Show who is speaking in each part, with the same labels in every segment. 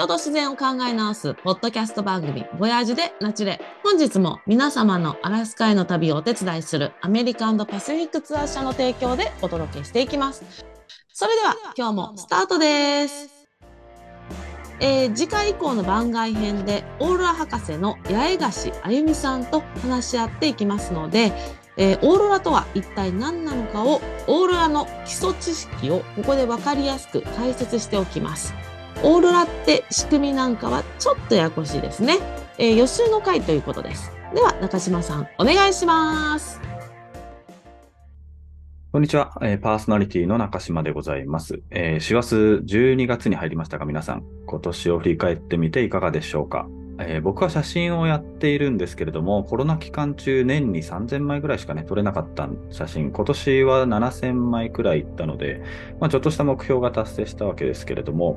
Speaker 1: 人と自然を考え直すポッドキャスト番組、ボヤージュでナチュレ。本日も皆様のアラスカへの旅をお手伝いするアメリカンパシフィックツアー社の提供でお届けしていきます。それでは今日もスタートです。えー次回以降の番外編でオーロラ博士の八重樫あゆみさんと話し合っていきますので、えーオーロラとは一体何なのかをオーロラの基礎知識をここで分かりやすく解説しておきます。オーロラって仕組みなんかはちょっとややこしいですね。えー予習の回ということです。では中島さんお願いします。
Speaker 2: こんにちは、えーパーソナリティの中島でございます。えー4月、12月に入りましたが、皆さん、今年を振り返ってみていかがでしょうか？えー僕は写真をやっているんですけれども、コロナ期間中、年に3000枚ぐらいしかね、撮れなかった写真、今年は7000枚くらいいったので、まあ、ちょっとした目標が達成したわけですけれども、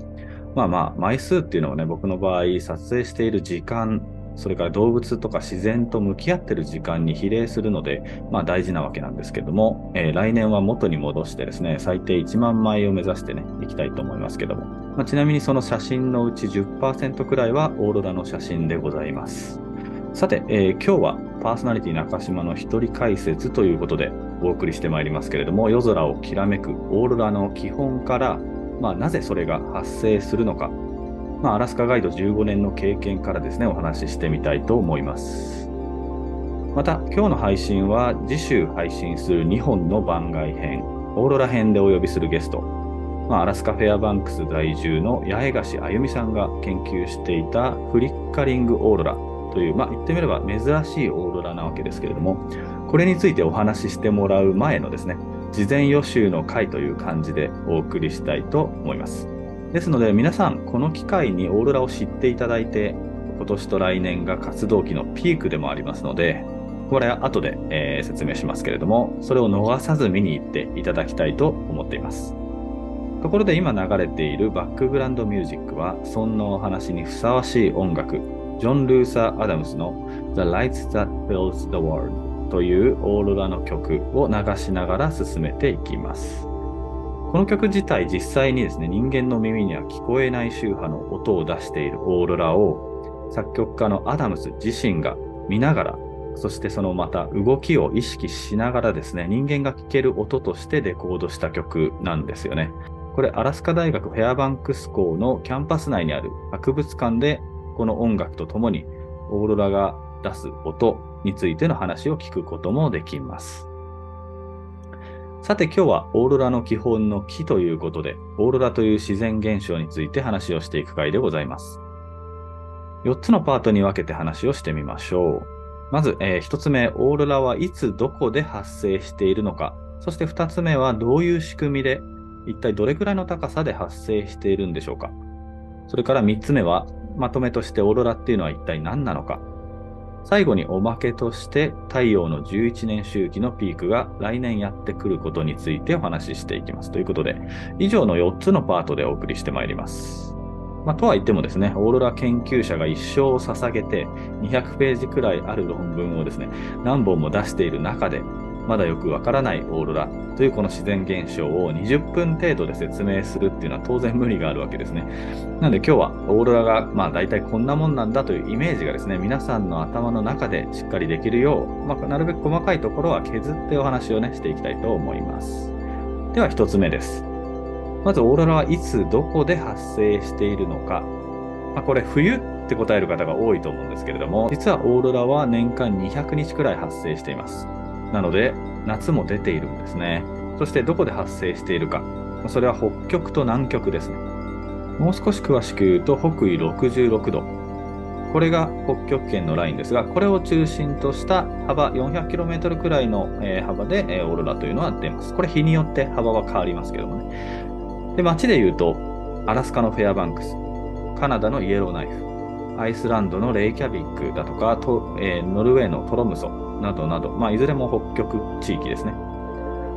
Speaker 2: まあまあ、枚数っていうのはね、僕の場合、撮影している時間、それから動物とか自然と向き合ってる時間に比例するので、まあ大事なわけなんですけども、えー来年は元に戻してですね、最低1万枚を目指してね、いきたいと思いますけども、まあ、ちなみにその写真のうち10%くらいはオーロラの写真でございます。さて、えー今日はパーソナリティ中島の一人解説ということでお送りしてまいりますけれども、夜空をきらめくオーロラの基本から、まあ、なぜそれが発生するのか、まあ、アラスカガイド15年の経験からですね、お話ししてみたいと思います。また、今日の配信は次週配信する2本の番外編、オーロラ編でお呼びするゲスト、まあ、アラスカフェアバンクス在住の八重樫あゆみさんが研究していたフリッカリングオーロラ。という、まあ、言ってみれば珍しいオーロラなわけですけれども、これについてお話ししてもらう前のですね、事前予習の回という感じでお送りしたいと思います。ですので皆さん、この機会にオーロラを知っていただいて、今年と来年が活動期のピークでもありますので、これは後で、えー説明しますけれども、それを逃さず見に行っていただきたいと思っています。ところで今流れているバックグラウンドミュージックは、そんなお話にふさわしい音楽、ジョン・ルーサー・アダムスの The Lights That Fills the World というオーロラの曲を流しながら進めていきます。この曲自体実際にですね、人間の耳には聞こえない周波の音を出しているオーロラを作曲家のアダムス自身が見ながら、そしてそのまた動きを意識しながらですね、人間が聞ける音としてレコードした曲なんですよね。これ、アラスカ大学フェアバンクス校のキャンパス内にある博物館で、この音楽とともにオーロラが出す音についての話を聞くこともできます。さて今日はオーロラの基本の木ということで、オーロラという自然現象について話をしていく回でございます。4つのパートに分けて話をしてみましょう。まず、え1つ目、オーロラはいつどこで発生しているのか。そして2つ目はどういう仕組みで、一体どれくらいの高さで発生しているんでしょうか。それから3つ目は、まとめとしてオーロラっていうのは一体何なのか。最後におまけとして太陽の11年周期のピークが来年やってくることについてお話ししていきます。ということで、以上の4つのパートでお送りしてまいります。まあ、とは言ってもですね、オーロラ研究者が一生を捧げて200ページくらいある論文をですね、何本も出している中で、まだよくわからないオーロラというこの自然現象を20分程度で説明するっていうのは当然無理があるわけですね。なので今日はオーロラがまあ大体こんなもんなんだというイメージがですね、皆さんの頭の中でしっかりできるよう、まあ、なるべく細かいところは削ってお話をね、していきたいと思います。では一つ目です。まずオーロラはいつどこで発生しているのか。まあ、これ冬って答える方が多いと思うんですけれども、実はオーロラは年間200日くらい発生しています。なので、夏も出ているんですね。そしてどこで発生しているか。それは北極と南極ですね。もう少し詳しく言うと、北緯66度。これが北極圏のラインですが、これを中心とした幅 400km くらいの幅でオーロラというのは出ます。これ日によって幅は変わりますけどもね。で、街で言うと、アラスカのフェアバンクス、カナダのイエローナイフ、アイスランドのレイキャビックだとか、とえーノルウェーのトロムソなどなど、まあ、いずれも北極地域ですね。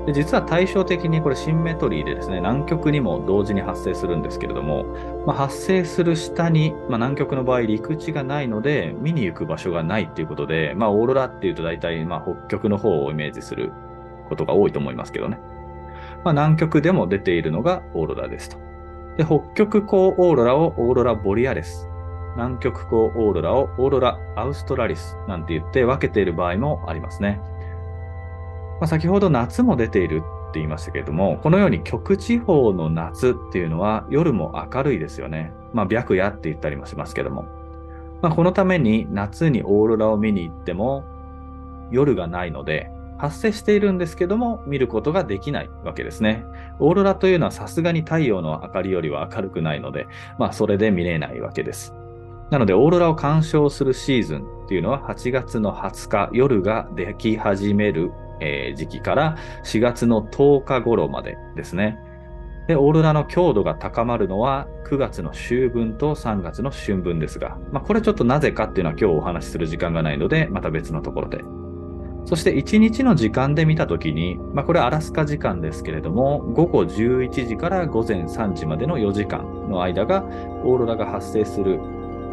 Speaker 2: で実は対照的にこれシンメトリーでですね、南極にも同時に発生するんですけれども、まあ、発生する下に、まあ、南極の場合陸地がないので、見に行く場所がないっていうことで、まあ、オーロラっていうと大体、まあ、北極の方をイメージすることが多いと思いますけどね。まあ、南極でも出ているのがオーロラですと。で、北極光オーロラをオーロラボリアレス。南極光オーロラをオーロラアウストラリスなんて言って分けている場合もありますね。まあ、先ほど夏も出ているって言いましたけれども、このように極地方の夏っていうのは夜も明るいですよね。まあ、白夜って言ったりもしますけども。まあ、このために夏にオーロラを見に行っても夜がないので、発生しているんですけども、見ることができないわけですね。オーロラというのはさすがに太陽の明かりよりは明るくないので、まあそれで見れないわけです。なので、オーロラを鑑賞するシーズンっていうのは8月の20日夜ができ始める、えー、時期から4月の10日頃までですね。で、オーロラの強度が高まるのは9月の秋分と3月の春分ですが、まあ、これちょっとなぜかっていうのは今日お話しする時間がないので、また別のところでそして1日の時間で見たときに、まあ、これアラスカ時間ですけれども、午後11時から午前3時までの4時間の間が、オーロラが発生する、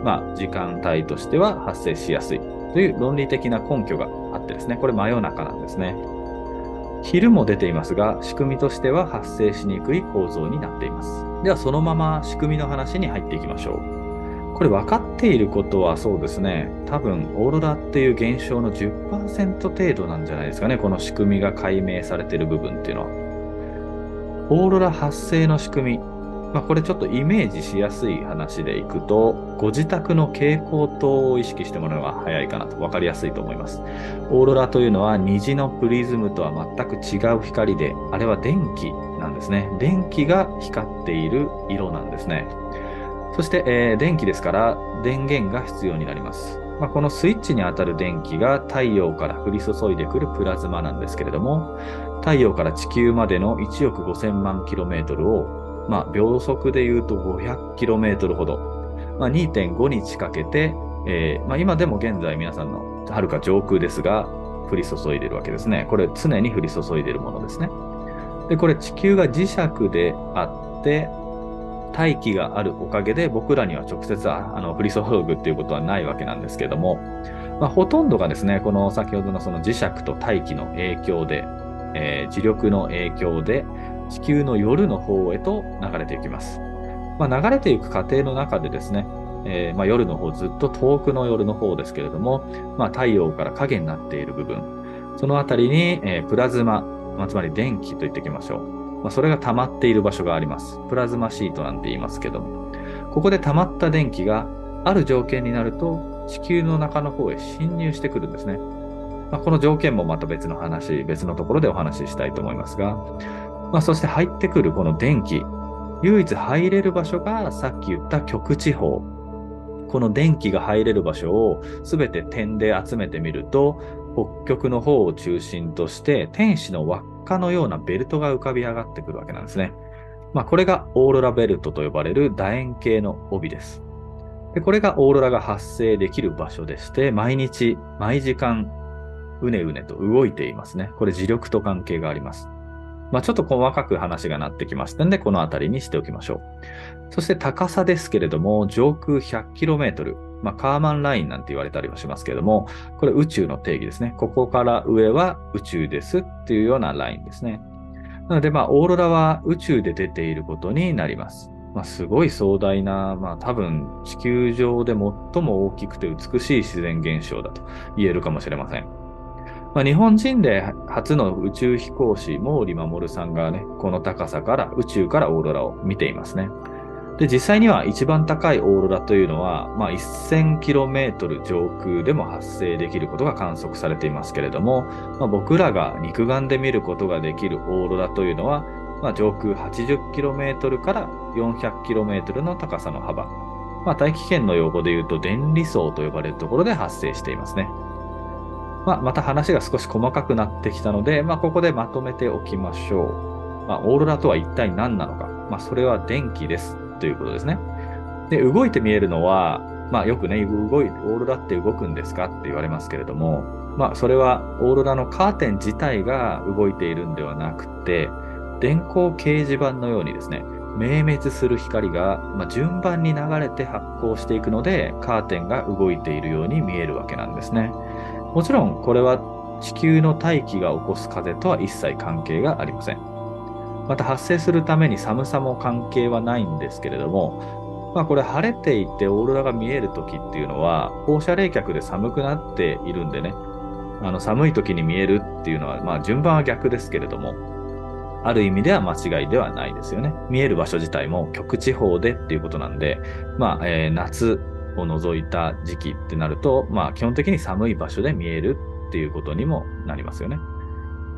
Speaker 2: まあ、時間帯としては発生しやすいという論理的な根拠があってですね、これ真夜中なんですね。昼も出ていますが、仕組みとしては発生しにくい構造になっています。では、そのまま仕組みの話に入っていきましょう。これ分かっていることはそうですね、多分オーロラっていう現象の10%程度なんじゃないですかね、この仕組みが解明されている部分っていうのは。オーロラ発生の仕組み、まあ、これちょっとイメージしやすい話でいくと、ご自宅の蛍光灯を意識してもらうのが早いかなと分かりやすいと思います。オーロラというのは虹のプリズムとは全く違う光で、あれは電気なんですね。電気が光っている色なんですね。そして、えー、電気ですから電源が必要になります。まあ、このスイッチに当たる電気が太陽から降り注いでくるプラズマなんですけれども、太陽から地球までの1億5000万キロメートルを、まあ、秒速で言うと500キロメートルほど、まあ、2.5日かけて、えーまあ、今でも現在皆さんのはるか上空ですが、降り注いでいるわけですね。これ常に降り注いでいるものですね。で、これ地球が磁石であって、大気があるおかげで僕らには直接あの降り注ぐっていうことはないわけなんですけども、まあ、ほとんどがですね、この先ほどのその磁石と大気の影響で、えー、磁力の影響で地球の夜の方へと流れていきます。まあ、流れていく過程の中でですね、えー、まあ、夜の方、ずっと遠くの夜の方ですけれども、まあ、太陽から影になっている部分、そのあたりに、えー、プラズマ、まあ、つまり電気と言っておきましょう。まあ、それが溜まっている場所があります。プラズマシートなんて言いますけども。ここで溜まった電気がある条件になると地球の中の方へ侵入してくるんですね。まあ、この条件もまた別の話、別のところでお話ししたいと思いますが、まあ、そして入ってくるこの電気、唯一入れる場所がさっき言った極地方。この電気が入れる場所を全て点で集めてみると、北極の方を中心として天使の輪っかのようなベルトが浮かび上がってくるわけなんですね。まあ、これがオーロラベルトと呼ばれる楕円形の帯です。でこれがオーロラが発生できる場所でして、毎日、毎時間、うねうねと動いていますね。これ磁力と関係があります。まあ、ちょっと細かく話がなってきましたので、この辺りにしておきましょう。そして高さですけれども、上空 100km、まあ、カーマンラインなんて言われたりはしますけれども、これ宇宙の定義ですね。ここから上は宇宙ですっていうようなラインですね。なので、まあ、オーロラは宇宙で出ていることになります。まあ、すごい壮大な、まあ、多分地球上で最も大きくて美しい自然現象だと言えるかもしれません。まあ、日本人で初の宇宙飛行士、毛利守さんがね、この高さから宇宙からオーロラを見ていますね。で、実際には一番高いオーロラというのは、まあ、1000km 上空でも発生できることが観測されていますけれども、まあ、僕らが肉眼で見ることができるオーロラというのは、まあ、上空 80km から 400km の高さの幅。まあ、大気圏の用語で言うと、電離層と呼ばれるところで発生していますね。まあ、また話が少し細かくなってきたので、まあ、ここでまとめておきましょう。まあ、オーロラとは一体何なのか。まあ、それは電気です。ということですね。で、動いて見えるのは、まあ、よくね、動い、オーロラって動くんですか？って言われますけれども、まあ、それはオーロラのカーテン自体が動いているんではなくて、電光掲示板のようにですね、明滅する光が、まあ、順番に流れて発光していくので、カーテンが動いているように見えるわけなんですね。もちろんこれは地球の大気が起こす風とは一切関係がありません。また発生するために寒さも関係はないんですけれども、まあこれ晴れていてオーロラが見える時っていうのは放射冷却で寒くなっているんでね、あの寒い時に見えるっていうのは、まあ順番は逆ですけれども、ある意味では間違いではないですよね。見える場所自体も極地方でっていうことなんで、まあ、えー、夏を除いた時期ってなると、まあ基本的に寒い場所で見えるっていうことにもなりますよね。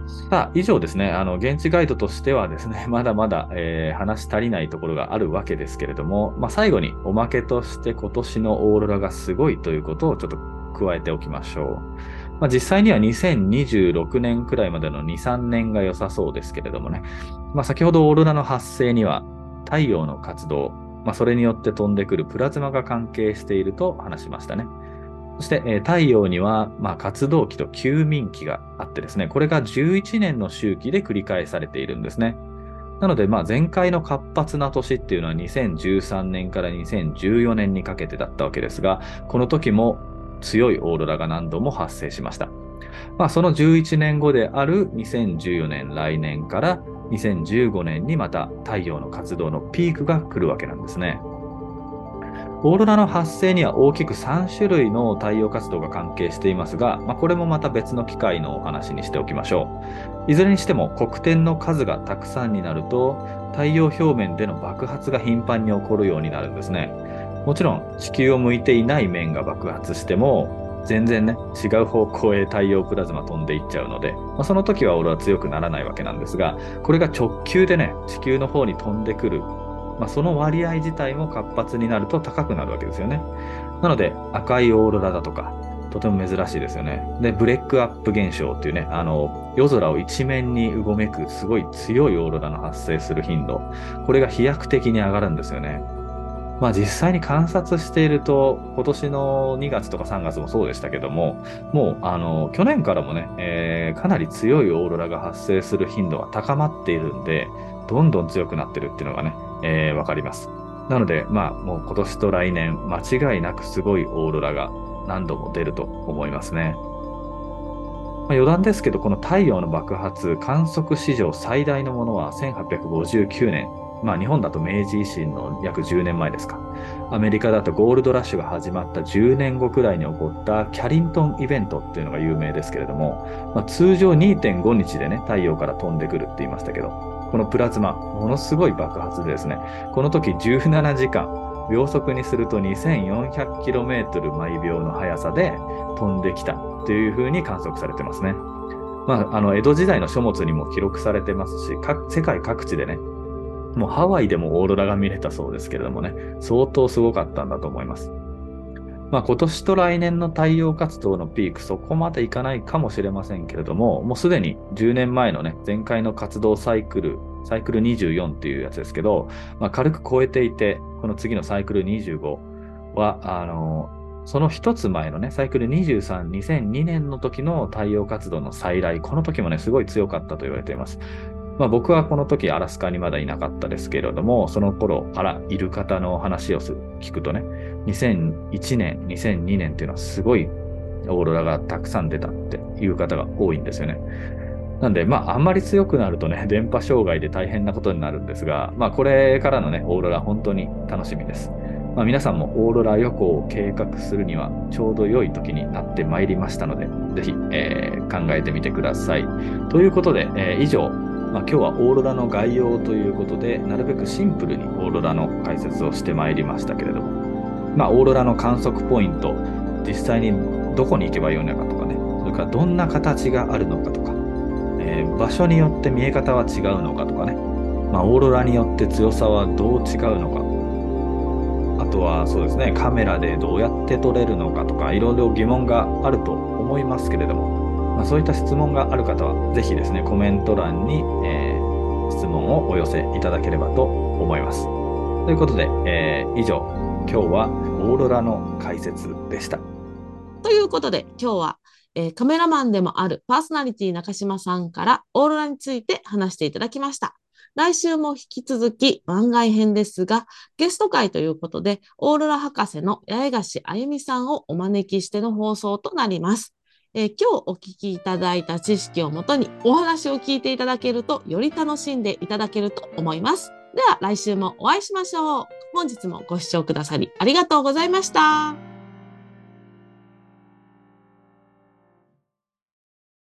Speaker 2: さあ、以上ですね、あの、現地ガイドとしてはですね、まだまだ、えー、話足りないところがあるわけですけれども、まあ、最後におまけとして今年のオーロラがすごいということをちょっと加えておきましょう。まあ、実際には2026年くらいまでの2、3年が良さそうですけれどもね、まあ、先ほどオーロラの発生には太陽の活動、まあ、それによって飛んでくるプラズマが関係していると話しましたね。そして、えー、太陽には、まあ、活動期と休眠期があってですね、これが11年の周期で繰り返されているんですね。なので、まあ、前回の活発な年っていうのは2013年から2014年にかけてだったわけですが、この時も強いオーロラが何度も発生しました。まあ、その11年後である2014年来年から2015年にまた太陽の活動のピークが来るわけなんですね。オーロラの発生には大きく3種類の太陽活動が関係していますが、まあ、これもまた別の機会のお話にしておきましょう。いずれにしても黒点の数がたくさんになると太陽表面での爆発が頻繁に起こるようになるんですね。もちろん地球を向いていない面が爆発しても全然ね違う方向へ太陽プラズマ飛んでいっちゃうので、まあ、その時は俺は強くならないわけなんですがこれが直球でね地球の方に飛んでくるまあ、その割合自体も活発になると高くなるわけですよね。なので赤いオーロラだとか、とても珍しいですよね。で、ブレックアップ現象っていうね、あの、夜空を一面にうごめくすごい強いオーロラの発生する頻度、これが飛躍的に上がるんですよね。まあ実際に観察していると、今年の2月とか3月もそうでしたけども、もうあの、去年からもね、えー、かなり強いオーロラが発生する頻度が高まっているんで、どんどん強くなってるっていうのがね、えー、わかります。なので、まあ、もう今年と来年、間違いなくすごいオーロラが何度も出ると思いますね。まあ、余談ですけど、この太陽の爆発、観測史上最大のものは1859年。まあ、日本だと明治維新の約10年前ですか。アメリカだとゴールドラッシュが始まった10年後くらいに起こったキャリントンイベントっていうのが有名ですけれども、まあ、通常2.5日でね、太陽から飛んでくるって言いましたけど、このプラズマ、ものすごい爆発でですね、この時17時間、秒速にすると 2400km 毎秒の速さで飛んできたというふうに観測されてますね。まあ、あの、江戸時代の書物にも記録されてますし、世界各地でね、もうハワイでもオーロラが見れたそうですけれどもね、相当すごかったんだと思います。まあ、今年と来年の太陽活動のピーク、そこまでいかないかもしれませんけれども、もうすでに10年前のね、前回の活動サイクル、サイクル24っていうやつですけど、まあ、軽く超えていて、この次のサイクル25は、あの、その一つ前のね、サイクル23、2002年の時の太陽活動の再来、この時もね、すごい強かったと言われています。まあ、僕はこの時アラスカにまだいなかったですけれども、その頃からいる方の話を聞くとね、2001年、2002年っていうのはすごいオーロラがたくさん出たっていう方が多いんですよね。なんで、まあ、あんまり強くなるとね、電波障害で大変なことになるんですが、まあ、これからのね、オーロラ本当に楽しみです。まあ、皆さんもオーロラ旅行を計画するにはちょうど良い時になってまいりましたので、ぜひ、えー、考えてみてください。ということで、えー、以上、まあ、今日はオーロラの概要ということで、なるべくシンプルにオーロラの解説をしてまいりましたけれども、まあ、オーロラの観測ポイント、実際にどこに行けばよいのかとかね、それからどんな形があるのかとか、えー、場所によって見え方は違うのかとかね、まあ、オーロラによって強さはどう違うのか、あとはそうですね、カメラでどうやって撮れるのかとか、いろいろ疑問があると思いますけれども、まあ、そういった質問がある方は、ぜひですね、コメント欄に、えー、質問をお寄せいただければと思います。ということで、えー、以上、今日はオーロラの解説でした。
Speaker 1: ということで、今日は、えー、カメラマンでもあるパーソナリティ中島さんからオーロラについて話していただきました。来週も引き続き番外編ですが、ゲスト会ということで、オーロラ博士の八重樫あゆみさんをお招きしての放送となります。えー今日お聞きいただいた知識をもとにお話を聞いていただけるとより楽しんでいただけると思います。では来週もお会いしましょう。本日もご視聴くださりありがとうございました。